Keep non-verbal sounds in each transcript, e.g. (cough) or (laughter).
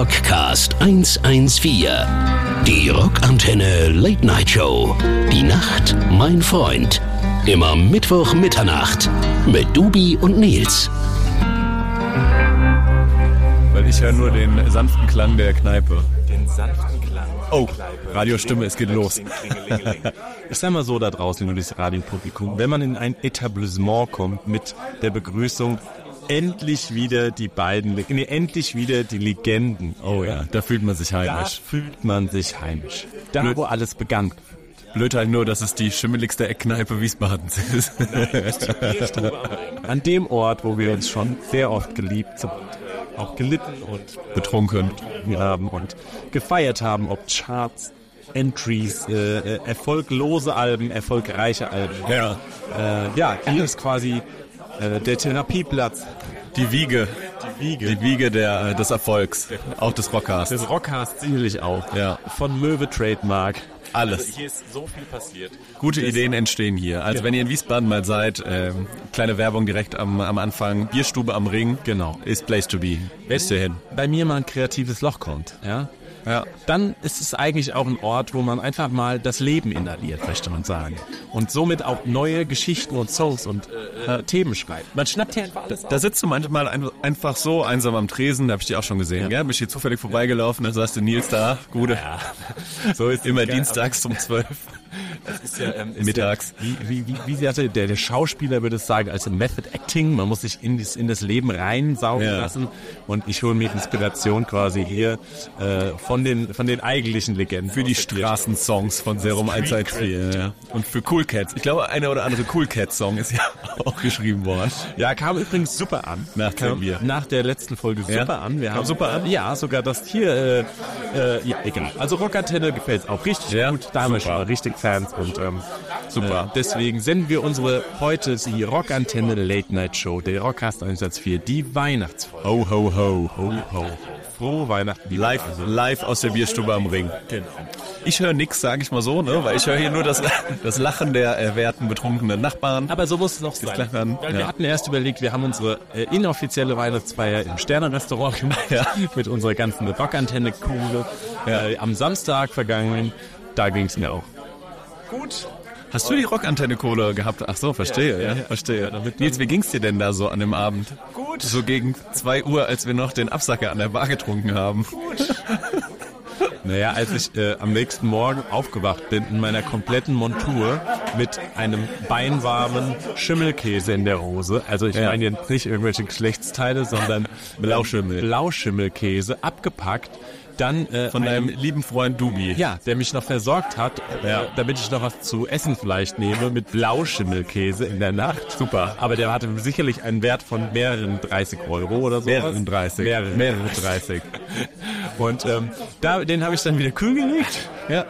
Rockcast 114. Die Rockantenne Late Night Show. Die Nacht, mein Freund. Immer Mittwoch Mitternacht mit Dubi und Nils. Weil ich höre nur den sanften Klang der Kneipe. Den sanften Klang. Oh, Radiostimme, es geht los. (laughs) Ich sag mal so da draußen, nur das Radiopublikum, wenn man in ein Etablissement kommt mit der Begrüßung, endlich wieder die beiden, nee, endlich wieder die Legenden. Oh ja, da fühlt man sich Da heimisch. fühlt man sich heimisch. Da, Blöd. wo alles begann. Blöd halt nur, dass es die schimmeligste Eckkneipe Wiesbadens ist. An dem Ort, wo wir uns schon sehr oft geliebt und auch gelitten und Betrunken. haben und gefeiert haben, ob Charts, Entries, äh, äh, erfolglose Alben, erfolgreiche Alben. Ja. Äh, ja, hier ist quasi äh, der Therapieplatz. Die Wiege. Die Wiege. Die Wiege der, äh, des Erfolgs. Auch des Rockcasts. Das Rockcast sicherlich auch. Ja. Von Möwe Trademark. Alles. Hier ist so viel passiert. Gute Ideen entstehen hier. Also wenn ihr in Wiesbaden mal seid, ähm, kleine Werbung direkt am, am Anfang. Bierstube am Ring. Genau. Ist place to be. Wisst ihr hin. Bei mir mal ein kreatives Loch kommt, ja, Ja. dann ist es eigentlich auch ein Ort, wo man einfach mal das Leben inhaliert, möchte man sagen. Und somit auch neue Geschichten und Songs und äh, Themen schreibt. Man schnappt hier einfach alles Da sitzt du manchmal ein, einfach so einsam am Tresen, da habe ich dich auch schon gesehen. Ja, bist hier zufällig vorbeigelaufen, da saß der Nils da. Gute. So ist Immer geil. dienstags um 12. ist ja, ähm, ist Mittags. Ja, wie, wie, wie, wie sie hatte, der, der Schauspieler würde es sagen, als Method Acting. Man muss sich in, das- in das Leben reinsaugen Ja. lassen. Und ich hole mir Inspiration quasi hier äh, von, den, von den eigentlichen Legenden. Für die Straßensongs von Serum 114. Ja. Und für Cool Cats. Ich glaube, eine oder andere Cool Cats Song ist ja (laughs) auch geschrieben worden. Ja, kam übrigens super an. Nach kam dem Bier. nach der letzten Folge super Ja? an. Wir Kam haben super an? Ja, sogar das hier. Äh, äh, ja, egal. Also Rockantenne gefällt auch richtig Ja? gut. Da haben wir schon richtig Fans und ähm, Super. Äh, deswegen senden wir unsere heute die Rockantenne Late Night Show, der Rockcast 114, die Weihnachtsfolge. Ho, ho, ho. Ho, ho. Frohe Weihnachten. Live, Freunde. live aus der Bierstube am Ring. Genau. Ich höre nix, sage ich mal so, ne? weil ich höre hier nur das, das Lachen der erwehrten, betrunkenen Nachbarn. Aber so muss es auch sein. Weil ja. Wir hatten erst überlegt, wir haben unsere äh, inoffizielle Weihnachtsfeier im Sterne-Restaurant gemacht, Ja. (laughs) mit unserer ganzen Rockantenne-Kuhle. Äh, am Samstag vergangen, da ging es mir auch. Gut. Hast du die Rockantenne-Kohle gehabt? Ach so, verstehe, ja, Ja, ja. verstehe. Ja, damit Nils, wie ging's dir denn da so an dem Abend? Gut. So gegen 2 Uhr, als wir noch den Absacker an der Bar getrunken haben. (laughs) Naja, als ich äh, am nächsten Morgen aufgewacht bin in meiner kompletten Montur mit einem beinwarmen Schimmelkäse in der Hose, also ich Ja. meine jetzt nicht irgendwelche Geschlechtsteile, sondern (laughs) Blauschimmel. Blauschimmelkäse abgepackt, dann äh, Von einem- deinem lieben Freund Dubi. Ja, der mich noch versorgt hat, Ja. äh, damit ich noch was zu essen vielleicht nehme mit Blauschimmelkäse in der Nacht. Super. Aber der hatte sicherlich einen Wert von mehreren 30 Euro oder so. Mehreren 30. Mehrere, mehrere 30. Und ähm, da, den habe ich dann wieder kühl gelegt. Ja.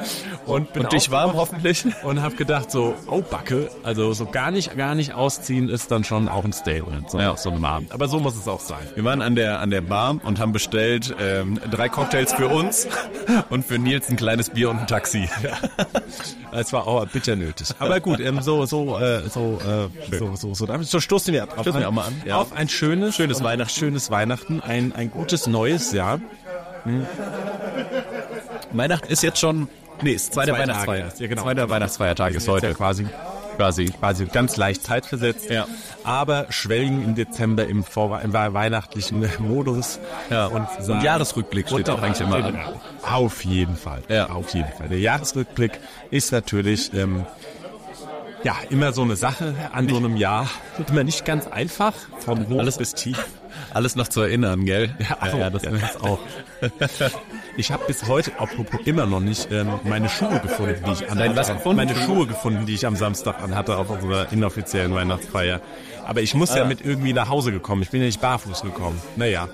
Und, bin Und dich warm hoffentlich? (laughs) und habe gedacht so, oh Backe, also so gar nicht, gar nicht ausziehen ist dann schon auch ein Statement, so, Ja. so einem Abend. Aber so muss es auch sein. Wir waren an der, an der Bar und haben bestellt ähm, drei Cocktails für uns und für Nils ein kleines Bier und ein Taxi. (laughs) Es war auch bitter nötig. Aber gut, ähm, so, so, äh, so, äh, so, so, so, damit- so stoßen wir drauf Stoßen wir auch mal an, ja. Auf ein schönes, schönes Weihnachten, schönes Weihnachten, ein, ein gutes neues Jahr. Weihnachten ist jetzt schon, nee, ist zweiter Zwei Weihnachtsfeier. Tage, ja, genau. Zweiter Weihnachtsfeiertag ist Ja heute. quasi, quasi, quasi ganz leicht zeitversetzt. Ja. Aber schwelgen im Dezember im, vor, im weihnachtlichen Modus. Ja, und, und sagen, Jahresrückblick steht auch eigentlich immer an. Auf jeden Fall. Ja. Auf jeden Fall. Der Jahresrückblick ist natürlich, ähm, ja, immer so eine Sache an so einem Jahr. Immer nicht ganz einfach, von hoch Alles- bis tief. (laughs) Alles noch zu erinnern, gell? Ja, ach, ja, das, das auch. (laughs) Ich habe bis heute, apropos immer noch nicht, ähm, meine Schuhe gefunden, die ich an Dein was gefunden? Meine Schuhe gefunden, die ich am Samstag anhatte auf unserer inoffiziellen Weihnachtsfeier. Aber ich muss ja mit irgendwie nach Hause gekommen. Ich bin ja nicht barfuß gekommen. Naja,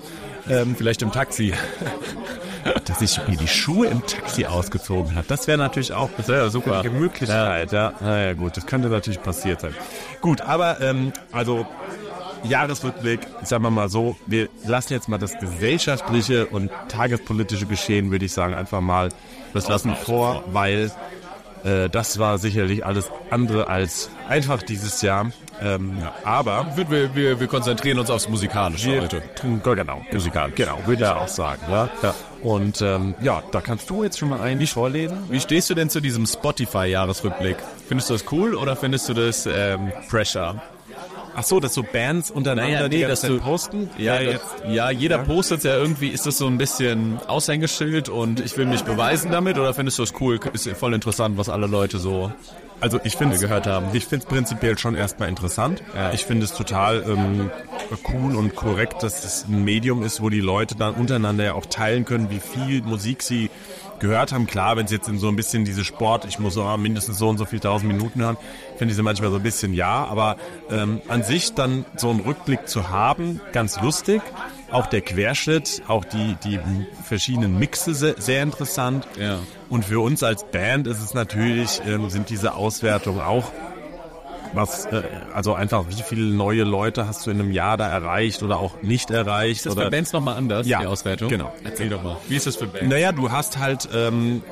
ähm, Vielleicht im Taxi. (laughs) dass ich mir die Schuhe im Taxi ausgezogen habe. Das wäre natürlich auch wäre super. Gemütlichkeit, ja. Naja, gut, das könnte natürlich passiert sein. Gut, aber ähm, also Jahresrückblick, sagen wir mal so, wir lassen jetzt mal das gesellschaftliche und tagespolitische Geschehen, würde ich sagen, einfach mal das lassen vor, weil Äh, das war sicherlich alles andere als einfach dieses Jahr. Ähm, Aber Wir, wir, wir, konzentrieren uns aufs Musikalische wir heute. tun- genau, musikal, genau, würde ich auch sagen. Ja. Und ähm, ja, da kannst du jetzt schon mal einen vorlesen. Wie stehst du denn zu diesem Spotify-Jahresrückblick? Findest du das cool oder findest du das ähm, Pressure? Ach so, dass so Bands untereinander Naja, die nee, ganze dass du- Zeit posten? Ja, Äh, jetzt, ja jeder postet ja irgendwie. Ist das so ein bisschen Aushängeschild und ich will mich beweisen damit? Oder findest du es cool? Ist voll interessant, was alle Leute so Also ich finde gehört haben. Ich finde es prinzipiell schon erstmal interessant. Ich finde es total ähm, cool und korrekt, dass es ein Medium ist, wo die Leute dann untereinander ja auch teilen können, wie viel Musik sie gehört haben. Klar, wenn es jetzt in so ein bisschen diese Sport, ich muss so mindestens so und so viel tausend Minuten hören, finde ich sie manchmal so ein bisschen ja, aber ähm, an sich dann so einen Rückblick zu haben, ganz lustig. Auch der Querschnitt, auch die, die verschiedenen Mixe sehr, sehr interessant. Ja. Und für uns als Band ist es natürlich, ähm, sind diese Auswertungen auch was, äh, also einfach, wie viele neue Leute hast du in einem Jahr da erreicht oder auch nicht erreicht? Ist das oder, bei Bands nochmal anders, Ja, die Auswertung? genau. Erzähl doch mal. Wie ist das für Bands? Naja, du hast halt ähm,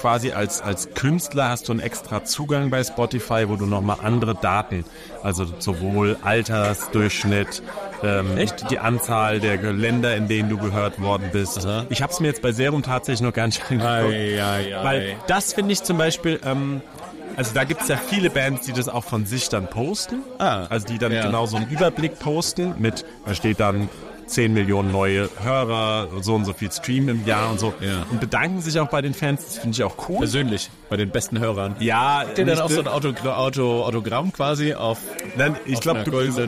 quasi als, als Künstler hast du einen extra Zugang bei Spotify, wo du nochmal andere Daten, also sowohl Altersdurchschnitt, ähm, Echt? die Anzahl der Länder, in denen du gehört worden bist. Aha. Ich habe es mir jetzt bei Serum tatsächlich noch gar nicht angeguckt. Ei, ei, ei. Weil das finde ich zum Beispiel, ähm, also da gibt es ja viele Bands, die das auch von sich dann posten. Ah, also die dann ja. genau so einen Überblick posten mit, da steht dann 10 Millionen neue Hörer, so und so viel Stream im Jahr und so. Ja. Und bedanken sich auch bei den Fans, das finde ich auch cool. Persönlich, bei den besten Hörern. ja, Habt ihr dann auch so ein Auto, Auto, Autogramm quasi auf... Nein, ich glaube,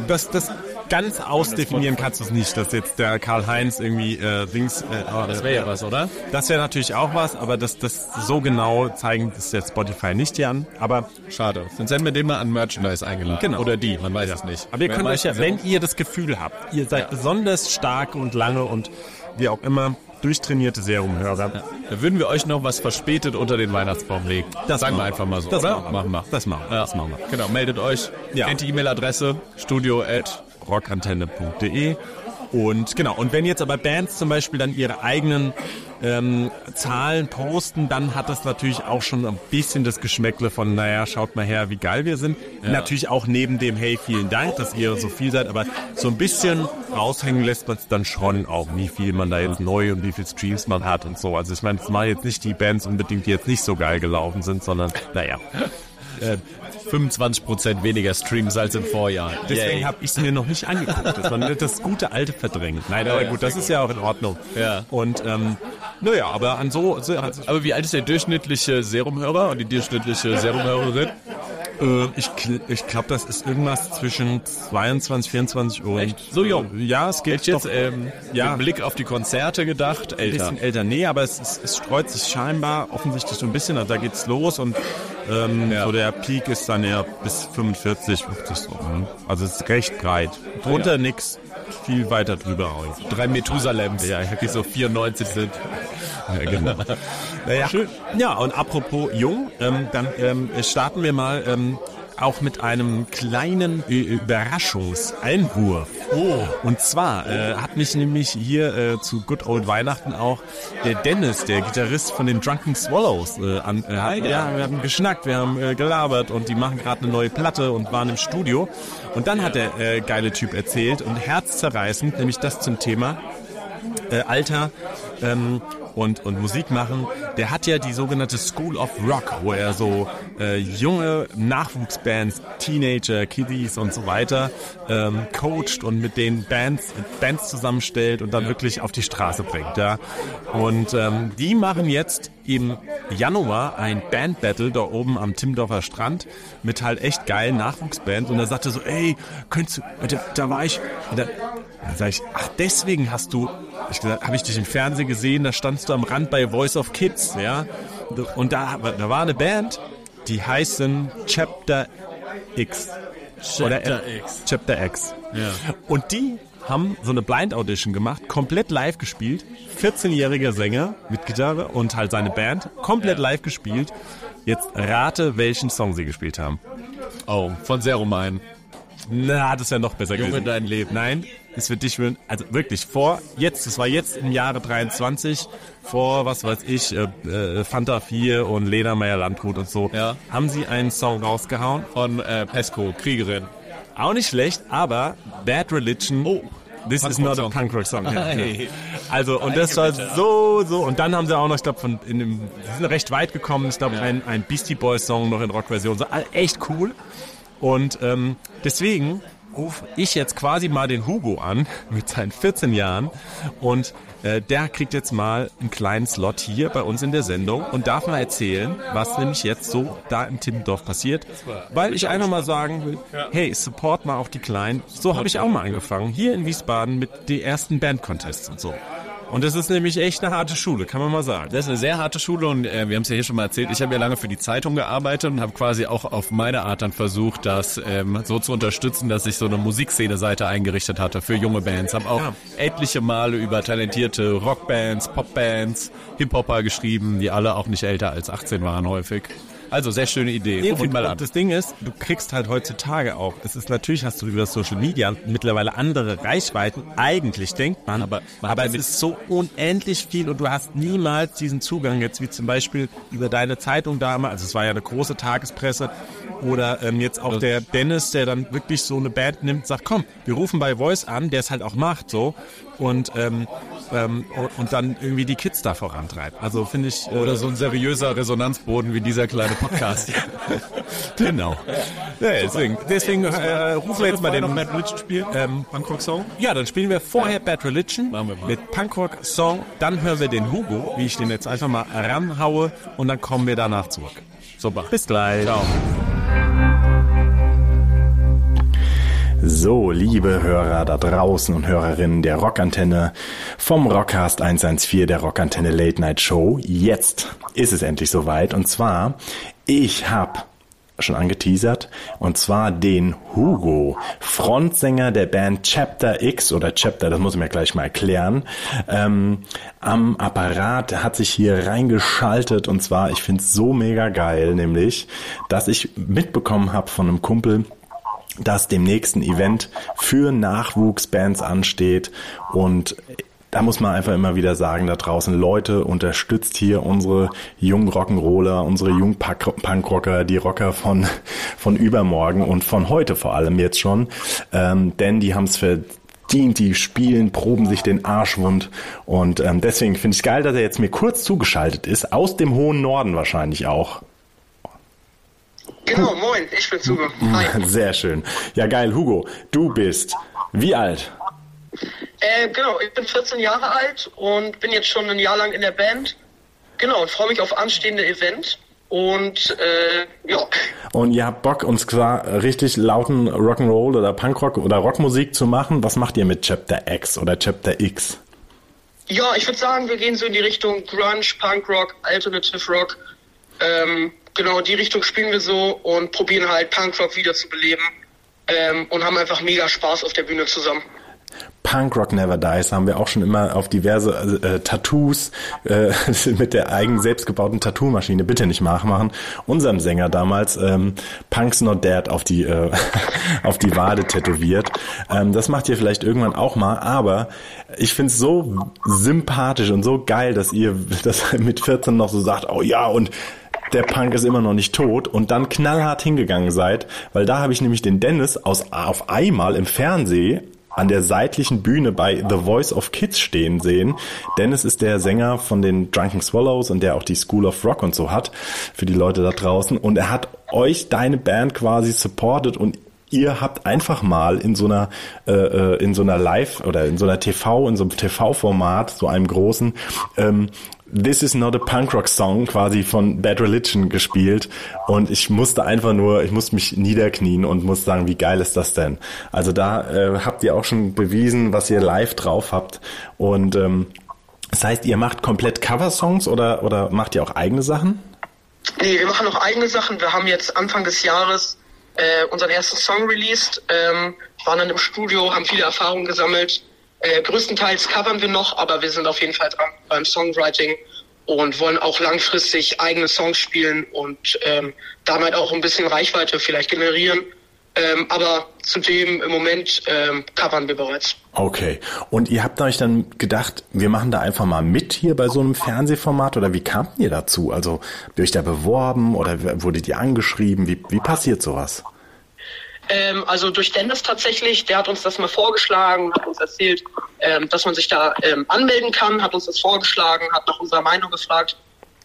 das, das ganz ausdefinieren kannst du es nicht, dass jetzt der Karl-Heinz irgendwie äh, Dings... Äh, Das wäre ja was, oder? Das wäre natürlich auch was, aber das, das so genau zeigen das jetzt Spotify nicht hier an. Aber Schade. Dann senden wir den mal an Merchandise eingeladen. Genau. Oder die, man weiß es nicht. Aber ihr Wer könnt euch ja, wenn ihr das Gefühl habt, ihr seid besonders stark und lange und wie auch immer durchtrainierte Serumhörer. Da würden wir euch noch was verspätet unter den Weihnachtsbaum legen. Das sagen wir. einfach mal so. Das oder? machen wir. Machen wir. Das machen wir. Ja. Das machen wir. Genau, meldet euch. Ja. Kennt die E-Mail-Adresse studio at rockantenne.de und genau, und wenn jetzt aber Bands zum Beispiel dann ihre eigenen ähm, Zahlen posten, dann hat das natürlich auch schon ein bisschen das Geschmäckle von, naja, schaut mal her, wie geil wir sind. Natürlich auch neben dem, hey, vielen Dank, dass ihr so viel seid, aber so ein bisschen raushängen lässt man es dann schon auch, wie viel man da jetzt neu und wie viel Streams man hat und so. Also ich meine, es machen jetzt nicht die Bands unbedingt, die jetzt nicht so geil gelaufen sind, sondern naja. (laughs) äh, 25% weniger Streams als im Vorjahr. Deswegen Yay. habe ich es mir noch nicht angeguckt. Das, man das gute Alte verdrängt. Nein, aber gut, das ist ja auch in Ordnung. Ja. Und ähm, naja, aber an so, so also, Aber wie alt ist der durchschnittliche Serumhörer und die durchschnittliche Serumhörerin? Äh, ich, ich glaube, das ist irgendwas zwischen 22, 24 und Echt? So jung? Ja, es geht Jetzt doch ähm, Ja. mit Blick auf die Konzerte gedacht, ein älter. bisschen älter. Nee, aber es, es, es streut sich scheinbar offensichtlich so ein bisschen. Also da geht's los und ähm, Ja. so der Peak ist dann eher bis 45, 50 so. ne? Also es ist recht breit. Drunter nix, viel weiter drüber auch. Drei Methusalems, ja, die so 94 sind. Ja, genau. (laughs) naja, ja, und apropos jung, ähm, dann ähm, starten wir mal ähm, auch mit einem kleinen äh, Überraschungseinwurf. Oh. Und zwar äh, hat mich nämlich hier äh, zu Good Old Weihnachten auch der Dennis, der Gitarrist von den Drunken Swallows, äh, an, äh, hat, ja, wir haben geschnackt, wir haben äh, gelabert und die machen gerade eine neue Platte und waren im Studio. Und dann hat der äh, geile Typ erzählt und herzzerreißend, nämlich das zum Thema äh, Alter ähm, und, und Musik machen, der hat ja die sogenannte School of Rock, wo er so äh, junge Nachwuchsbands, Teenager, Kiddies und so weiter ähm, coacht und mit denen Bands, Bands zusammenstellt und dann wirklich auf die Straße bringt. Ja. Und ähm, die machen jetzt im Januar ein Bandbattle da oben am Timmendorfer Strand mit halt echt geilen Nachwuchsbands und er sagte so, ey, könntest du, da, da war ich, da, dann sag ich, ach, deswegen hast du, ich gesagt, habe ich dich im Fernsehen gesehen, da standst du am Rand bei Voice of Kids, ja. Und da, da war eine Band, die heißen Chapter X. Chapter X. Chapter X. Ja. Und die haben so eine Blind Audition gemacht, komplett live gespielt. 14-jähriger Sänger mit Gitarre und halt seine Band, komplett live gespielt. Jetzt rate, welchen Song sie gespielt haben. Oh, von Serumein. Na, das wäre noch besser Junge, gewesen. dein Leben. Nein, es wird dich also wirklich vor jetzt, das war jetzt im Jahre 23, vor, was weiß ich, äh, äh, Fanta 4 und Lena Meyer Landrut und so, Ja. haben sie einen Song rausgehauen. Von äh, Pesco, Kriegerin. Auch nicht schlecht, aber Bad Religion. Oh. This is not a Punkrock-Song. Punkrock-Song. Ja, (laughs) Hey. ja. Also, und das war so, so. Und dann haben sie auch noch, ich glaube, von in dem, sie sind recht weit gekommen. Ich glaube, ein, ein Beastie Boys Song noch in Rockversion. So, echt cool. Und ähm, deswegen rufe ich jetzt quasi mal den Hugo an mit seinen 14 Jahren und äh, der kriegt jetzt mal einen kleinen Slot hier bei uns in der Sendung und darf mal erzählen, was nämlich jetzt so da in Timmendorf passiert, weil ich einfach mal sagen will, hey, support mal auch die Kleinen. So habe ich auch mal angefangen, hier in Wiesbaden mit den ersten Band-Contests und so. Und das ist nämlich echt eine harte Schule, kann man mal sagen. Das ist eine sehr harte Schule und äh, wir haben es ja hier schon mal erzählt. Ich habe ja lange für die Zeitung gearbeitet und habe quasi auch auf meine Art dann versucht, das ähm, so zu unterstützen, dass ich so eine Musikszene-Seite eingerichtet hatte für junge Bands. Habe auch Ja. etliche Male über talentierte Rockbands, Popbands, Hip-Hopper geschrieben, die alle auch nicht älter als 18 waren häufig. Also sehr schöne Idee. Nee, und, mal an. das Ding ist, du kriegst halt heutzutage auch, es ist natürlich hast du über Social Media mittlerweile andere Reichweiten, eigentlich denkt man, Aber aber, man es ist so unendlich viel und du hast niemals diesen Zugang jetzt wie zum Beispiel über deine Zeitung damals, also es war ja eine große Tagespresse oder ähm, jetzt auch der Dennis, der dann wirklich so eine Band nimmt, sagt, komm, wir rufen bei Voice an, der es halt auch macht so und ähm, ähm, und, dann irgendwie die Kids da vorantreibt. Also finde ich äh, Oder so ein seriöser Resonanzboden wie dieser kleine Podcast. (laughs) Genau. Ja, deswegen deswegen äh, rufen wir jetzt mal den noch Bad Religion spielen? Ähm, Punkrock-Song? ja, dann spielen wir vorher Bad Religion Machen wir mal. mit Punkrock Song, dann hören wir den Hugo, wie ich den jetzt einfach mal ranhaue und dann kommen wir danach zurück. Super. Bis gleich. Ciao. So, liebe Hörer da draußen und Hörerinnen der Rockantenne vom Rockcast 114 der Rockantenne Late Night Show. Jetzt ist es endlich soweit und zwar, ich habe schon angeteasert und zwar den Hugo, Frontsänger der Band Chapter X oder Chapter, das muss ich mir gleich mal erklären, ähm, am Apparat hat sich hier reingeschaltet und zwar, ich find's so mega geil, nämlich, dass ich mitbekommen habe von einem Kumpel, dass demnächst ein Event für Nachwuchsbands ansteht. Und da muss man einfach immer wieder sagen, da draußen Leute, unterstützt hier unsere jungen Rock'n'Roller, unsere jungen Punk- Punkrocker, die Rocker von, (laughs) von übermorgen und von heute vor allem jetzt schon, ähm, denn die haben es verdient, die spielen, proben sich den Arsch wund. Und ähm, deswegen finde ich geil, dass er jetzt mir kurz zugeschaltet ist, aus dem hohen Norden wahrscheinlich auch. Genau, moin, ich bin Zuge. Hi. (laughs) Sehr schön. Ja, geil, Hugo, du bist wie alt? Äh, genau, ich bin 14 Jahre alt und bin jetzt schon ein Jahr lang in der Band. Genau, und freue mich auf anstehende Event. Und äh, ja, Und ihr habt Bock, uns zwar richtig lauten Rock'n'Roll oder Punkrock oder Rockmusik zu machen. Was macht ihr mit Chapter X oder Chapter X? ja, ich würde sagen, wir gehen so in die Richtung Grunge, Punkrock, Alternative Rock. Ähm, genau, die Richtung spielen wir so und probieren halt Punkrock wieder zu beleben. Ähm, und haben einfach mega Spaß auf der Bühne zusammen. Punkrock Never Dies haben wir auch schon immer auf diverse äh, Tattoos äh, (laughs) mit der eigen selbstgebauten Tattoo-Maschine bitte nicht nachmachen. Unserem Sänger damals ähm, Punks Not Dead auf die äh, (laughs) auf die Wade tätowiert. Ähm, das macht ihr vielleicht irgendwann auch mal, aber ich find's so sympathisch und so geil, dass ihr (laughs) das mit 14 noch so sagt, oh ja und der Punk ist immer noch nicht tot und dann knallhart hingegangen seid, weil da habe ich nämlich den Dennis aus auf einmal im Fernsehen an der seitlichen Bühne bei The Voice of Kids stehen sehen. Dennis ist der Sänger von den Drunken Swallows und der auch die School of Rock und so hat für die Leute da draußen und er hat euch deine Band quasi supported und ihr habt einfach mal in so einer äh, äh, in so einer Live oder in so einer TV in so einem TV-Format so einem großen ähm, This is not a punk rock song quasi von Bad Religion gespielt und ich musste einfach nur, ich musste mich niederknien und muss sagen, wie geil ist das denn? Also da äh, habt ihr auch schon bewiesen, was ihr live drauf habt und ähm, das heißt, ihr macht komplett Coversongs oder oder macht ihr auch eigene Sachen? Nee, wir machen noch eigene Sachen. Wir haben jetzt Anfang des Jahres äh, unseren ersten Song released, ähm, waren dann im Studio, haben viele Erfahrungen gesammelt. Äh, größtenteils covern wir noch, aber wir sind auf jeden Fall dran beim Songwriting und wollen auch langfristig eigene Songs spielen und ähm, damit auch ein bisschen Reichweite vielleicht generieren. Ähm, aber zudem im Moment ähm, covern wir bereits. Okay. Und ihr habt euch dann gedacht, wir machen da einfach mal mit hier bei so einem Fernsehformat oder wie kamt ihr dazu? Also habt ihr euch da beworben oder wurdet ihr angeschrieben? Wie, wie passiert sowas? Ähm, also durch Dennis tatsächlich, der hat uns das mal vorgeschlagen, hat uns erzählt, ähm, dass man sich da ähm, anmelden kann, hat uns das vorgeschlagen, hat nach unserer Meinung gefragt.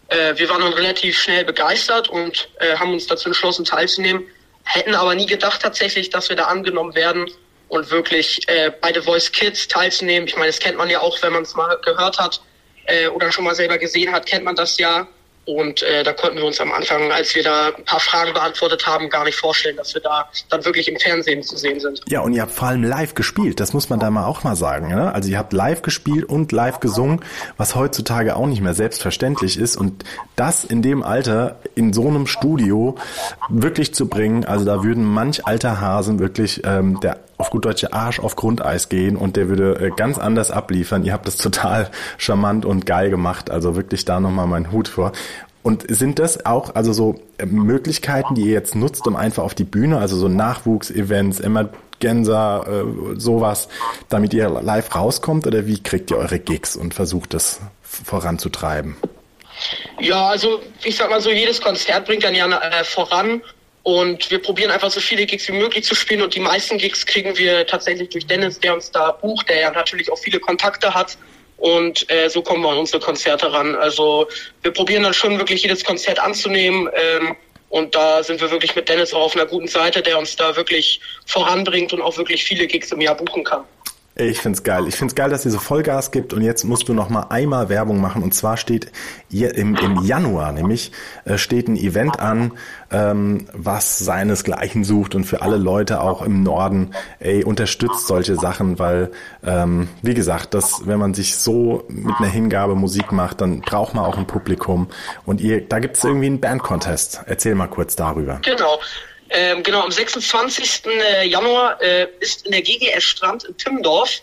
Äh, wir waren dann relativ schnell begeistert und äh, haben uns dazu entschlossen teilzunehmen, hätten aber nie gedacht tatsächlich, dass wir da angenommen werden und wirklich äh, bei The Voice Kids teilzunehmen. Ich meine, das kennt man ja auch, wenn man es mal gehört hat äh, oder schon mal selber gesehen hat, kennt man das ja. Und äh, da konnten wir uns am Anfang, als wir da ein paar Fragen beantwortet haben, gar nicht vorstellen, dass wir da dann wirklich im Fernsehen zu sehen sind. Ja, und ihr habt vor allem live gespielt, das muss man da mal auch mal sagen. Ne? Also ihr habt live gespielt und live gesungen, was heutzutage auch nicht mehr selbstverständlich ist. Und das in dem Alter, in so einem Studio wirklich zu bringen, also da würden manch alter Hasen wirklich ähm, der auf gut deutsche Arsch auf Grundeis gehen und der würde äh, ganz anders abliefern. Ihr habt das total (laughs) charmant und geil gemacht. Also wirklich da nochmal mein Hut vor. Und sind das auch also so äh, Möglichkeiten, die ihr jetzt nutzt, um einfach auf die Bühne, also so Nachwuchsevents, Emergenza, äh, sowas, damit ihr live rauskommt oder wie kriegt ihr eure Gigs und versucht das voranzutreiben? Ja, also ich sag mal so, jedes Konzert bringt dann ja äh, voran und wir probieren einfach so viele Gigs wie möglich zu spielen und die meisten Gigs kriegen wir tatsächlich durch Dennis, der uns da bucht, der ja natürlich auch viele Kontakte hat und äh, so kommen wir an unsere Konzerte ran. Also wir probieren dann schon wirklich jedes Konzert anzunehmen. Ähm, und da sind wir wirklich mit Dennis auch auf einer guten Seite, der uns da wirklich voranbringt und auch wirklich viele Gigs im Jahr buchen kann. Ich find's geil. Ich find's geil, dass ihr so Vollgas gibt und jetzt musst du noch mal einmal Werbung machen und zwar steht im, im Januar nämlich äh, steht ein Event an, ähm, was seinesgleichen sucht und für alle Leute auch im Norden, ey, unterstützt solche Sachen, weil ähm, wie gesagt, das, wenn man sich so mit einer Hingabe Musik macht, dann braucht man auch ein Publikum und ihr, da gibt's irgendwie einen Bandcontest. Erzähl mal kurz darüber. Genau. Ähm, genau, am 26. Äh, Januar äh, ist in der GGS Strand in Timmendorf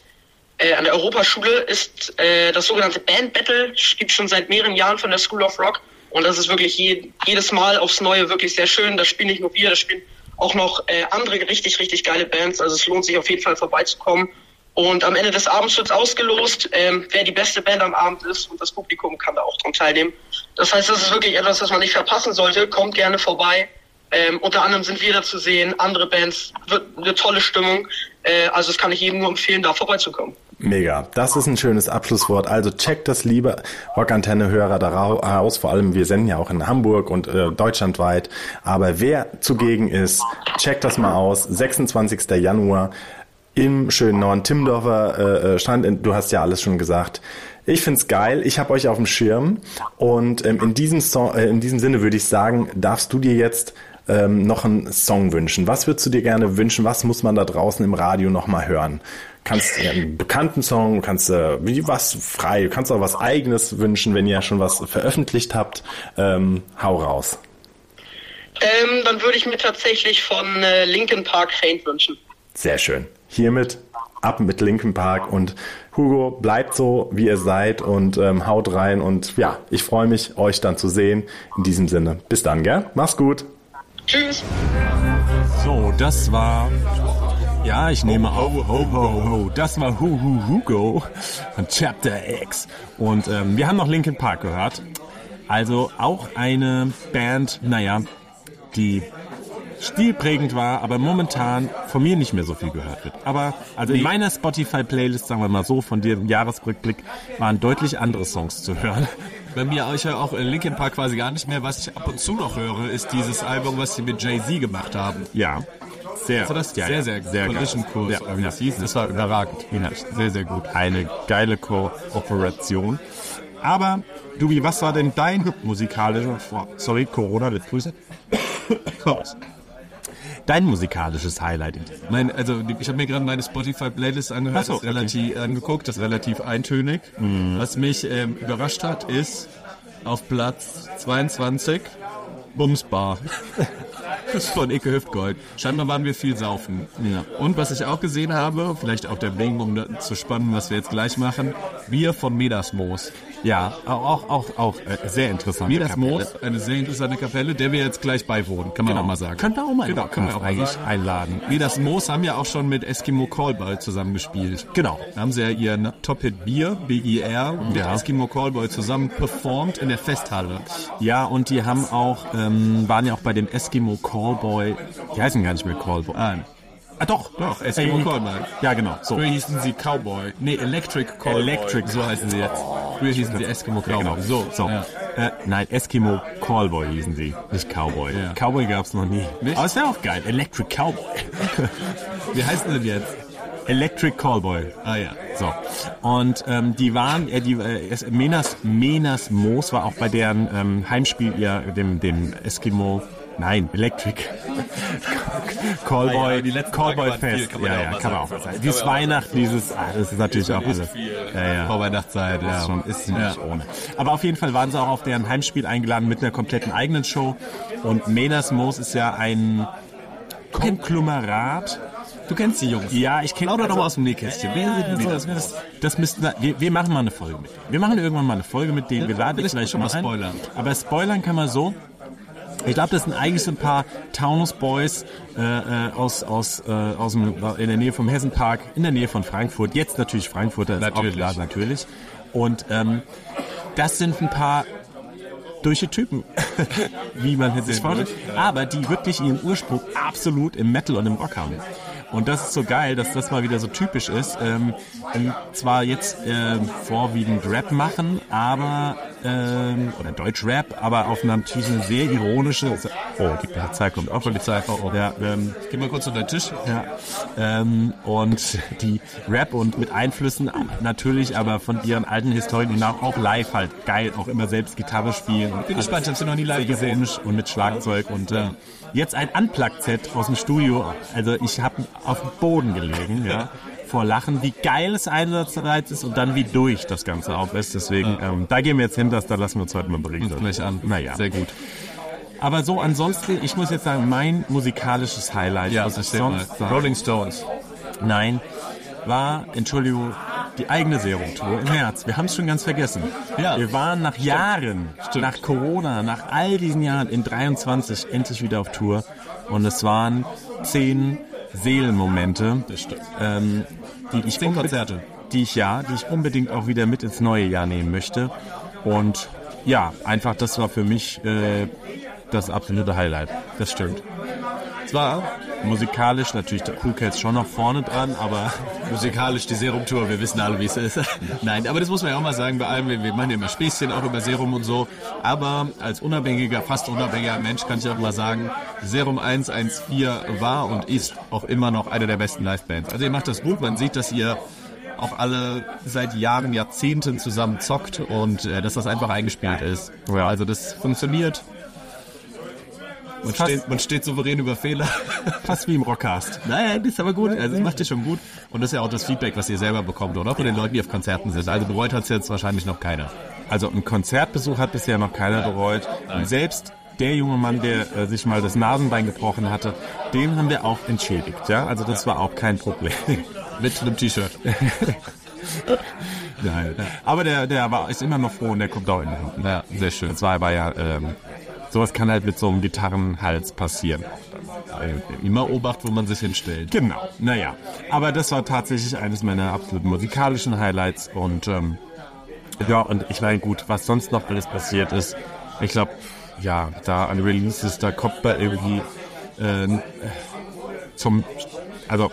äh, an der Europaschule ist äh, das sogenannte Band Battle, gibt schon seit mehreren Jahren von der School of Rock und das ist wirklich je, jedes Mal aufs Neue wirklich sehr schön. Da spielen nicht nur wir, da spielen auch noch äh, andere richtig, richtig geile Bands. Also es lohnt sich auf jeden Fall vorbeizukommen. Und am Ende des Abends wird ausgelost, ähm, wer die beste Band am Abend ist und das Publikum kann da auch dran teilnehmen. Das heißt, das ist wirklich etwas, was man nicht verpassen sollte. Kommt gerne vorbei. Ähm, unter anderem sind wir da zu sehen, andere Bands, wird eine tolle Stimmung. Äh, also das kann ich jedem nur empfehlen, da vorbeizukommen. Mega. Das ist ein schönes Abschlusswort. Also checkt das liebe Rockantenne-Hörer da aus. Vor allem, wir senden ja auch in Hamburg und äh, deutschlandweit. Aber wer zugegen ist, checkt das mal aus. 26. Januar im schönen Norden Timmendorfer äh, äh, Strand. Du hast ja alles schon gesagt. Ich find's geil. Ich habe euch auf dem Schirm. Und ähm, in, diesem so äh, in diesem Sinne würde ich sagen, darfst du dir jetzt ähm, noch einen Song wünschen? Was würdest du dir gerne wünschen? Was muss man da draußen im Radio noch mal hören? Kannst dir einen bekannten Song, kannst du wie was frei, kannst auch was eigenes wünschen, wenn ihr schon was veröffentlicht habt. Ähm, hau raus. Ähm, dann würde ich mir tatsächlich von äh, Linkin Park Faint wünschen. Sehr schön. Hiermit ab mit Linkin Park und Hugo, bleibt so, wie ihr seid und ähm, haut rein und ja, ich freue mich, euch dann zu sehen. In diesem Sinne, bis dann, gell? Mach's gut. Tschüss. So, das war. Ja, ich nehme auf. Ho, ho, ho. Das war Hu Hu Hugo von Chapter X. Und ähm, wir haben noch Linkin Park gehört. Also auch eine Band, naja, die stilprägend war, aber momentan von mir nicht mehr so viel gehört wird. Aber also in meiner Spotify-Playlist, sagen wir mal so, von dem Jahresrückblick, waren deutlich andere Songs zu hören. Bei mir euch ja auch in Linkin Park quasi gar nicht mehr. Was ich ab und zu noch höre, ist dieses Album, was sie mit Jay-Z gemacht haben. Ja. Sehr, Also das ja, sehr, sehr, sehr Collision. Kurs, Ja, das ja. hieß. Das war überragend. Ja. Sehr, sehr gut. Eine geile Kooperation. Aber, Dubi, was war denn dein musikalisches, oh, sorry, Corona, das Grüße. (coughs) Dein musikalisches Highlight in diesem Mein, also ich habe mir gerade meine Spotify-Playlist angehört, so, das ist relativ angeguckt, das ist relativ eintönig. Was mich ähm, überrascht hat, ist auf Platz 22 Bumsbar. (laughs) Das ist von Icke Hüftgold. Scheinbar waren wir viel saufen. Ja. Und was ich auch gesehen habe, vielleicht auch der Wegen, um zu spannen, was wir jetzt gleich machen, Bier von Medasmoos. Ja, auch, auch, auch äh, sehr interessant. Midas Moos, eine sehr interessante Kapelle, der wir jetzt gleich beiwohnen, kann man Genau. auch mal sagen. Können wir auch mal Genau, können wir auch eigentlich sagen. einladen. Midas Moos haben ja auch schon mit Eskimo Callboy zusammengespielt. Genau. Da haben sie ja ihren Top-Hit Bier, BIR, mit Ja. Eskimo Callboy zusammen performt in der Festhalle. Ja, und die haben auch, ähm, waren ja auch bei dem Eskimo Callboy, die heißen gar nicht mehr Callboy. Nein. Ah, doch, Doch, Eskimo Äh, Callboy. Ja, genau, so. Früher hießen sie Cowboy. Nee, Electric Callboy. Electric. So heißen sie jetzt. Früher hießen sie Eskimo Ja, Cowboy. genau. So, so. Ja. Äh, nein, Eskimo Callboy hießen sie, nicht Cowboy. Ja. Cowboy gab's noch nie. Nicht? Aber es wäre auch geil. Electric Cowboy. (laughs) Wie heißen sie denn jetzt? Electric Callboy. Ah ja. So. Und ähm, die waren, äh, die, äh, Menas, Menas Moos war auch bei deren ähm, Heimspiel ihr, dem, dem Eskimo, nein, Electric Callboy, Ah ja, Callboy viel, Fest. man ja, ja kann man auch. Kann Dieses man auch Weihnacht, dieses, ah, das ist natürlich auch alles. Ja, ja. Vorweihnachtszeit, ja. Schon, ist nicht ohne. Aber auf jeden Fall waren sie auch auf deren Heimspiel eingeladen mit einer kompletten eigenen Show. Und Menas Moos ist ja ein Konglomerat. Du kennst die Jungs. Ja, ich kenne Plauder doch mal aus dem Nähkästchen. Wer sind die? das, das, das müssten wir, wir, machen mal eine Folge mit denen. Wir machen irgendwann mal eine Folge mit denen. Wir laden vielleicht vielleicht schon mal mal ein. spoilern. Aber spoilern kann man so. Ich glaube, das sind eigentlich so ein paar Taunus Boys äh, äh, aus, aus, äh, aus dem, in der Nähe vom Hessenpark, in der Nähe von Frankfurt. Jetzt natürlich Frankfurter, Natürlich. klar, natürlich. Und ähm, das sind ein paar durche Typen, (laughs) wie man sich vorstellt, aber die wirklich ihren Ursprung absolut im Metal und im Rock haben. Und das ist so geil, dass das mal wieder so typisch ist. Ähm, ähm, zwar jetzt ähm, vorwiegend Rap machen, aber ähm, oder Deutsch-Rap, aber auf einer natürlich eine sehr ironische. Oh, die Polizei kommt auch. Polizei. Oh, oh. Ja, ähm, Geh mal kurz unter den Tisch. ja. Ähm, und die Rap und mit Einflüssen natürlich, aber von ihren alten Historien und auch, auch live halt geil, auch immer selbst Gitarre spielen. Und Bin gespannt, ich hab's noch nie live gesehen. und mit Schlagzeug und äh, jetzt ein Unplugged-Set aus dem Studio. Also ich habe auf dem Boden gelegen, ja. Vor Lachen, wie geil es Einsatzreiz ist und dann wie durch das Ganze auf ist. Deswegen, ähm, da gehen wir jetzt hin, das, da lassen wir uns heute mal berichten. Gleich an. Naja. Sehr gut. Aber so ansonsten, ich muss jetzt sagen, mein musikalisches Highlight, Ja, was ich sonst sage, Rolling Stones. Nein, war, Entschuldigung, die eigene Serum-Tour im März. Wir haben es schon ganz vergessen. Ja. Wir waren nach Jahren, nach Corona, nach all diesen Jahren in 23 endlich wieder auf Tour. Und es waren zehn Seelenmomente, ähm, die ich Konzerte. die ich ja, die ich unbedingt auch wieder mit ins neue Jahr nehmen möchte. Und ja, einfach das war für mich äh, das absolute Highlight. Das stimmt. Zwar Musikalisch natürlich der Cool Cats schon noch vorne dran, aber (laughs) musikalisch die Serum-Tour, wir wissen alle, wie es ist. (laughs) Nein, aber das muss man ja auch mal sagen, bei allem, wir, wir machen ja immer Späßchen auch über Serum und so, aber als unabhängiger, fast unabhängiger Mensch kann ich auch mal sagen, Serum 114 war und ist auch immer noch eine der besten Livebands. Also ihr macht das gut, man sieht, dass ihr auch alle seit Jahren, Jahrzehnten zusammen zockt und äh, dass das einfach eingespielt ist. Ja, also das funktioniert. Man steht, man steht souverän über Fehler. (laughs) fast wie im Rockcast. Nein, das ist aber gut. Also, das macht ihr schon gut. Und das ist ja auch das Feedback, was ihr selber bekommt, oder? Von den Leuten, die auf Konzerten sind. Also, bereut hat's jetzt wahrscheinlich noch keiner. Also ein Konzertbesuch hat bisher noch keiner bereut. Und selbst der junge Mann, der äh, sich mal das Nasenbein gebrochen hatte, dem haben wir auch entschädigt. Ja, also das war auch kein Problem. (laughs) Mit einem T-Shirt. (laughs) Nein. Aber der, der war, ist immer noch froh und der kommt auch in den Ja, sehr schön. Das war aber ja, ähm, sowas kann halt mit so einem Gitarrenhals passieren. Immer Obacht, wo man sich hinstellt. Genau, naja. Aber das war tatsächlich eines meiner absoluten musikalischen Highlights und ähm, ja, und ich meine, gut, was sonst noch alles passiert ist, ich glaube, ja, da an Releases, da kommt man irgendwie ähm, zum, also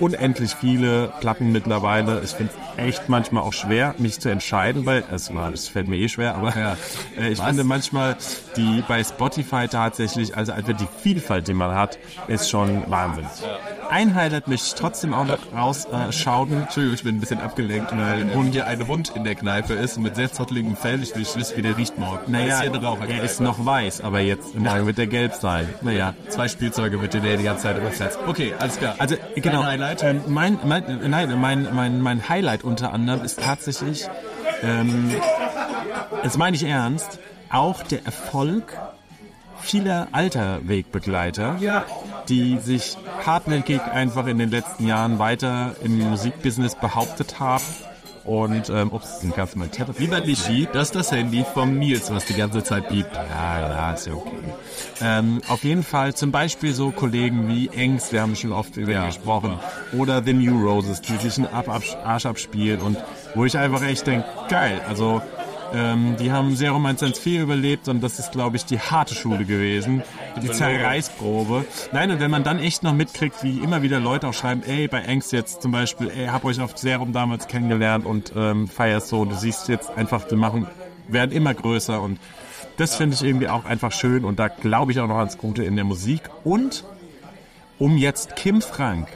unendlich viele Platten mittlerweile. Ich finde es echt manchmal auch schwer, mich zu entscheiden, weil es war, das fällt mir eh schwer, aber Ja. äh, ich Was? finde manchmal die bei Spotify tatsächlich, also einfach die Vielfalt, die man hat, ist schon Wahnsinn. Ein Highlight möchte ich trotzdem auch noch rausschauen. Äh. Entschuldigung, ich bin ein bisschen abgelenkt, weil nun hier ein Hund in der Kneipe ist mit sehr zotteligem Fell. Ich will nicht wissen, wie der riecht morgen. naja, Er ist er ist noch weiß, aber jetzt morgen wird er gelb sein. Naja, Zwei Spielzeuge mit denen er die ganze Zeit übersetzt. Okay, alles klar. Also genau, Dein Highlight? Ähm, mein, mein, nein, mein, mein, mein Highlight unter anderem ist tatsächlich, ähm, das meine ich ernst, auch der Erfolg vieler alter Wegbegleiter, die sich hartnäckig einfach in den letzten Jahren weiter im Musikbusiness behauptet haben Und, ähm, ups, den kannst du mal Tablet. Lieber Lishi, das ist das Handy vom Nils, was die ganze Zeit biebt. Ja, ja, ist ja okay. Ähm, auf jeden Fall zum Beispiel so Kollegen wie Engs, wir haben schon oft über ja. gesprochen, oder The New Roses, die sich einen Ab Arsch abspielen und wo ich einfach echt denke, geil, also ähm, die haben Zero Sense 4 überlebt und das ist, glaube ich, die harte Schule gewesen. Die Zerreißprobe. Nein, und wenn man dann echt noch mitkriegt, wie immer wieder Leute auch schreiben, ey, bei Angst jetzt zum Beispiel, ey, hab euch auf Serum damals kennengelernt und ähm, feierst so, du siehst jetzt einfach, die machen, werden immer größer und das finde ich irgendwie auch einfach schön und da glaube ich auch noch ans Gute in der Musik. Und um jetzt Kim Frank,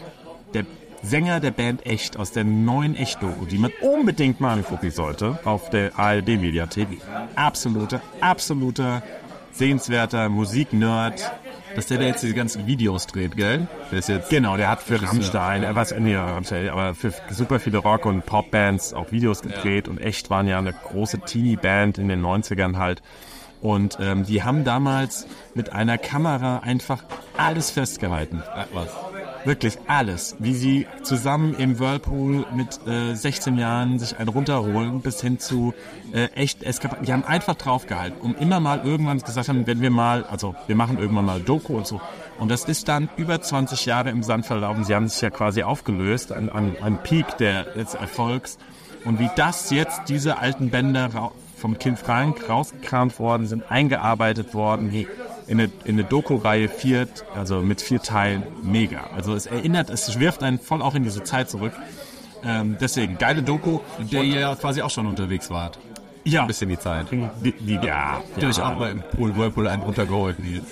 Sänger der Band Echt aus der neuen Echt-Doku, die man unbedingt mal angucken sollte auf der ARD-Mediathek. Absoluter, absoluter, sehenswerter Musik-Nerd. Dass der, der jetzt diese ganzen Videos dreht, gell? Der ist jetzt genau, der hat für Rammstein, er was, nee, Rammstein, aber für super viele Rock- und Pop-Bands auch Videos gedreht ja. und echt waren ja eine große Teenie-Band in den 90ern halt. Und ähm, die haben damals mit einer Kamera einfach alles festgehalten. Was? Wirklich alles. Wie sie zusammen im Whirlpool mit äh, 16 Jahren sich einen runterholen, bis hin zu äh, echt Eskapaden. Die haben einfach draufgehalten, um immer mal irgendwann gesagt haben, wenn wir mal, also wir machen irgendwann mal Doku und so. Und das ist dann über 20 Jahre im Sand verlaufen. Sie haben sich ja quasi aufgelöst an, an, an Peak der, des Erfolgs. Und wie das jetzt diese alten Bänder vom Kind Frank rausgekramt worden sind, eingearbeitet worden, wie in eine, in eine Doku-Reihe vier, also mit vier Teilen, mega. Also es erinnert, es wirft einen voll auch in diese Zeit zurück. Ähm, deswegen, geile Doku. Der ihr ja quasi auch schon unterwegs wart. Ja. Ein bisschen die Zeit. Die, die, ja. ja. Ich auch mal im Pool, Whirlpool einen runtergeholt, Nils.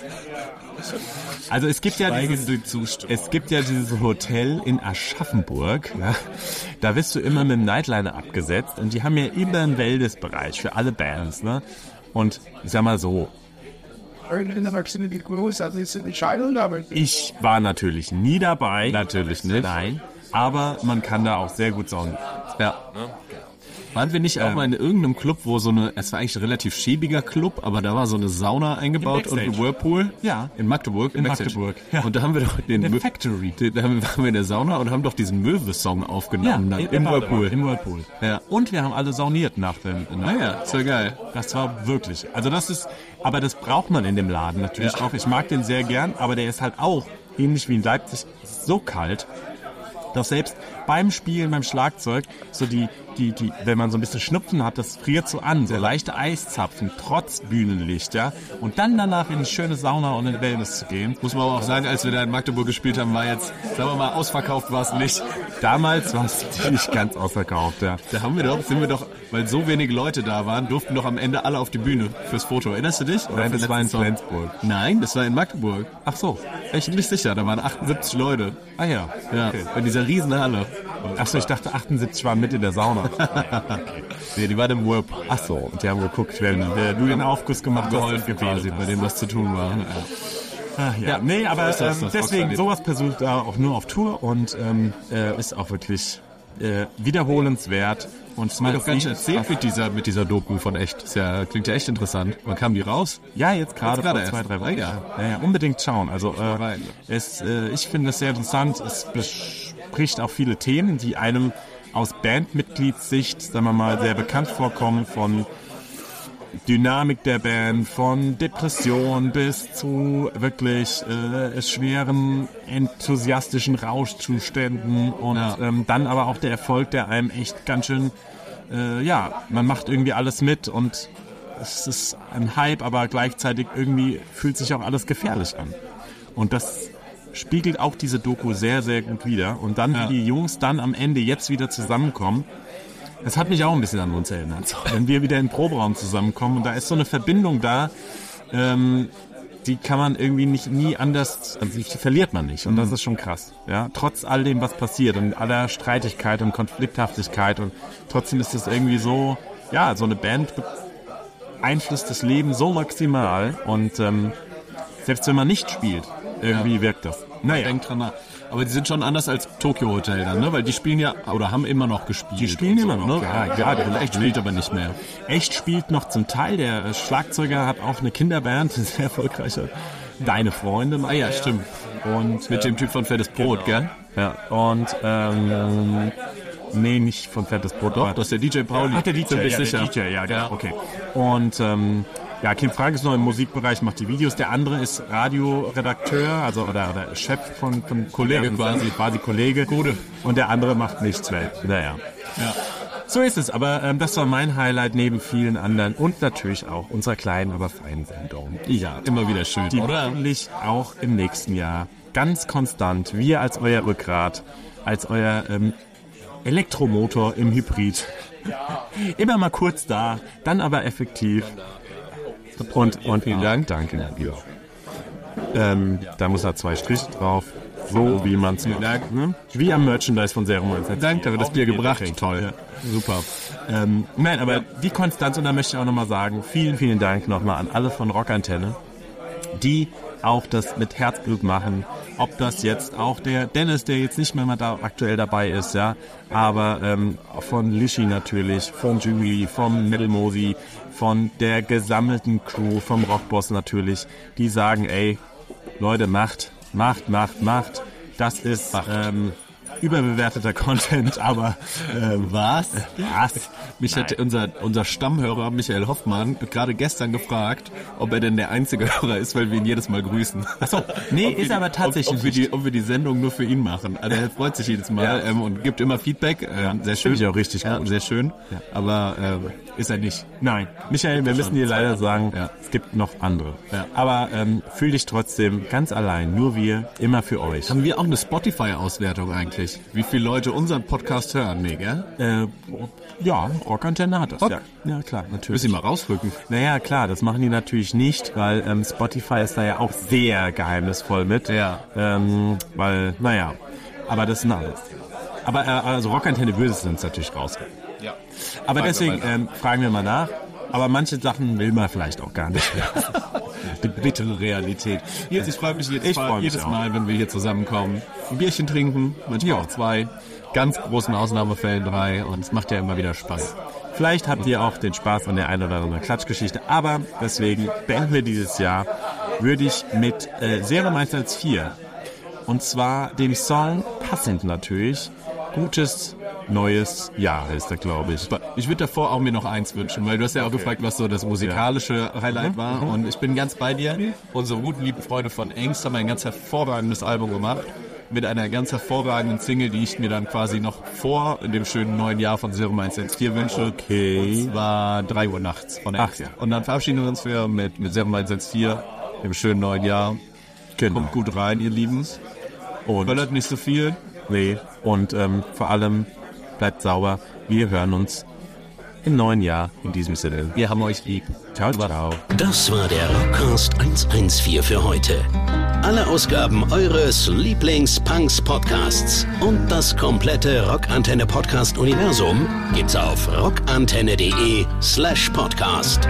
Also es gibt ja dieses, es gibt ja dieses Hotel in Aschaffenburg. Ne? Da wirst du immer mit dem Nightliner abgesetzt und die haben ja immer einen Wellnessbereich für alle Bands. Ne? Und ich sag mal so, ich war natürlich nie dabei. Natürlich nicht. Nein. Aber man kann da auch sehr gut saunieren. Ja. Waren wir nicht auch mal in irgendeinem Club, wo so eine, es war eigentlich ein relativ schäbiger Club, aber da war so eine Sauna eingebaut und ein Whirlpool? Ja. In Magdeburg? In, in Magdeburg. Ja. Und da haben wir doch den in der Factory. Den, da (laughs) waren wir in der Sauna und haben doch diesen Möwe-Song aufgenommen ja, dann, im Whirlpool. Im Whirlpool. Ja. Und wir haben alle sauniert nach dem. Naja, das war geil. Das war wirklich. Also das ist, aber das braucht man in dem Laden natürlich ja. auch. Ich mag den sehr gern, aber der ist halt auch, ähnlich wie in Leipzig, so kalt, dass selbst beim Spielen, beim Schlagzeug, so die, die, die, wenn man so ein bisschen Schnupfen hat, das friert so an, so leichte Eiszapfen, trotz Bühnenlicht, ja. Und dann danach in eine schöne Sauna und in Wellness zu gehen. Muss man aber auch sagen, als wir da in Magdeburg gespielt haben, war jetzt, sagen wir mal, ausverkauft war es nicht. Damals war es nicht ganz ausverkauft, ja. Da haben wir doch, sind wir doch, weil so wenige Leute da waren, durften doch am Ende alle auf die Bühne fürs Foto. Erinnerst du dich? Nein, das war in Flensburg. Nein, das war in Magdeburg. Ach so. Ich bin nicht sicher, da waren 78 Leute. Ah ja. Ja, okay. in dieser Riesenhalle. Achso, ich dachte 78 waren mit in der Sauna. (laughs) Nee, die waren im Whirlpool. Achso, und die haben geguckt, wer, wer du den Aufguss gemacht hast. Quasi, bei dem was zu tun war. Ja. Ach, ja. ja, nee, aber so ähm, deswegen, sowas versucht da auch nur auf Tour und ähm, äh, ist auch wirklich äh, wiederholenswert. Und es mal doch gar nicht erzählt mit dieser, mit dieser Doku von echt. Das ja, klingt ja echt interessant. Wann kam die raus? Ja, jetzt gerade vor zwei, drei Wochen. Ja. Ja, ja, unbedingt schauen. Also äh, es, äh, ich finde es sehr interessant. Es bespricht auch viele Themen, die einem aus Bandmitgliedssicht, sagen wir mal, sehr bekannt vorkommen, von Dynamik der Band, von Depression bis zu wirklich äh, schweren, enthusiastischen Rauschzuständen und ja. ähm, dann aber auch der Erfolg, der einem echt ganz schön, äh, ja, man macht irgendwie alles mit und es ist ein Hype, aber gleichzeitig irgendwie fühlt sich auch alles gefährlich an. Und das spiegelt auch diese Doku sehr, sehr gut wider. Und dann, ja. wie die Jungs dann am Ende jetzt wieder zusammenkommen, das hat mich auch ein bisschen an uns erinnert. Wenn wir wieder in den Proberaum zusammenkommen und da ist so eine Verbindung da, ähm, die kann man irgendwie nicht nie anders, also die verliert man nicht. Und das mhm. ist schon krass. Ja, trotz all dem, was passiert und aller Streitigkeit und Konflikthaftigkeit und trotzdem ist das irgendwie so, ja, so eine Band beeinflusst das Leben so maximal und ähm, selbst wenn man nicht spielt, irgendwie ja. wirkt das. Naja. Denkt dran nach. Aber die sind schon anders als Tokyo Hotel dann, ne? Weil die spielen ja, oder haben immer noch gespielt. Die spielen immer noch, ne? Ja, ja, der Echt spielt aber nicht mehr. Echt spielt noch zum Teil. Der Schlagzeuger hat auch eine Kinderband, (laughs) sehr erfolgreiche. Deine Freunde. Ah ja, stimmt. Und mit äh, dem Typ von Fettes Brot, genau. gell? Ja. Und ähm, Nee, nicht von Fettes Brot. Doch, das ist der DJ Pauli. Ach, der DJ, Bin ich ja, sicher. DJ, ja, genau, okay. Und ähm, ja, Kim Frank ist noch im Musikbereich, macht die Videos. Der andere ist Radioredakteur, also oder, oder Chef von, von Kollege quasi, quasi Kollege. Gute. Und der andere macht nichts, weil, naja. Ja. So ist es, aber ähm, das war mein Highlight neben vielen anderen und natürlich auch unserer kleinen, aber feinen Sendung. Ja, immer wieder schön, Die oder? hoffentlich auch im nächsten Jahr ganz konstant, wir als euer Rückgrat, als euer ähm, Elektromotor im Hybrid. Immer mal kurz da, dann aber effektiv. Und, und vielen Dank, danke. Ja. Ähm, da muss da zwei Striche drauf, so wie man es macht. Ne? Wie am Merchandise von Serum. Danke, da wird das Bier gebracht. Toll. Ja, super. Ähm, nein, aber die Konstanz, und da möchte ich auch nochmal sagen, vielen, vielen Dank nochmal an alle von Rockantenne, die auch das mit Herzblut machen. Ob das jetzt auch der Dennis, der jetzt nicht mehr mal da aktuell dabei ist, ja, aber ähm, von Lischi natürlich, von Julie, vom Metal Mosi, von der gesammelten Crew, vom Rockboss natürlich, die sagen, ey, Leute, macht, macht, macht, macht. Das ist ähm, überbewerteter Content, aber ähm, Was? was? Mich hat unser, unser Stammhörer Michael Hoffmann gerade gestern gefragt, ob er denn der einzige Hörer ist, weil wir ihn jedes Mal grüßen. Achso, Nee, ist aber tatsächlich ob, ob, wir die, ob wir die Sendung nur für ihn machen. Also er freut sich jedes Mal Ja. ähm, und gibt immer Feedback. Äh, sehr schön. Finde ich auch richtig ja, gut. Sehr schön. Ja. Aber äh, ist er nicht. Nein, Michael, wir müssen dir leider sagen, Ja. es gibt noch andere. Ja. Aber ähm, fühl dich trotzdem ganz allein, nur wir, immer für euch. Haben wir auch eine Spotify-Auswertung eigentlich? Wie viele Leute unseren Podcast hören? Nee, gell? Äh, ja, Rockantenne hat das. Rock? Ja. ja, klar, natürlich. Müssen wir mal rausrücken. Naja, klar, das machen die natürlich nicht, weil ähm, Spotify ist da ja auch sehr geheimnisvoll mit. Ja. Ähm, weil, naja, aber das ist ein anderes Thema. Aber äh, also Rockantenne würde es uns natürlich rausrücken. Ja. Aber Fragen wir deswegen ähm, fragen wir mal nach. Aber manche Sachen will man vielleicht auch gar nicht mehr. (laughs) Die bittere Realität. Jetzt, ich freue mich jedes, Ich Mal, jedes auch. Mal, wenn wir hier zusammenkommen. Ein Bierchen trinken, manchmal auch zwei. Ganz großen Ausnahmefällen drei. Und es macht ja immer wieder Spaß. Vielleicht habt ihr auch den Spaß an der einen oder anderen Klatschgeschichte. Aber deswegen beenden wir dieses Jahr, würde ich mit äh, Serum 1 als 4. Und zwar dem Song, passend natürlich, Gutes Neues Jahr heißt er, glaube ich. Ich würde davor auch mir noch eins wünschen, weil du hast ja auch gefragt, was so das musikalische Highlight war. Und ich bin ganz bei dir. Unsere guten lieben Freunde von Angst haben ein ganz hervorragendes Album gemacht. Mit einer ganz hervorragenden Single, die ich mir dann quasi noch vor dem schönen neuen Jahr von Zero 114 wünsche. Okay. Es war 3 Uhr nachts von Angst. Ach ja. Und dann verabschieden wir uns für mit, mit Zero 114 im schönen neuen Jahr. Genau. Kommt gut rein, ihr Lieben. Und, Böllert nicht so viel. nee, und ähm, vor allem bleibt sauber. Wir hören uns im neuen Jahr in diesem Sinne. Wir haben euch lieb. Ciao, ciao. Das war der Rockcast 114 für heute. Alle Ausgaben eures Lieblings-Punks-Podcasts und das komplette Rockantenne-Podcast-Universum gibt's auf rockantenne.de slash podcast.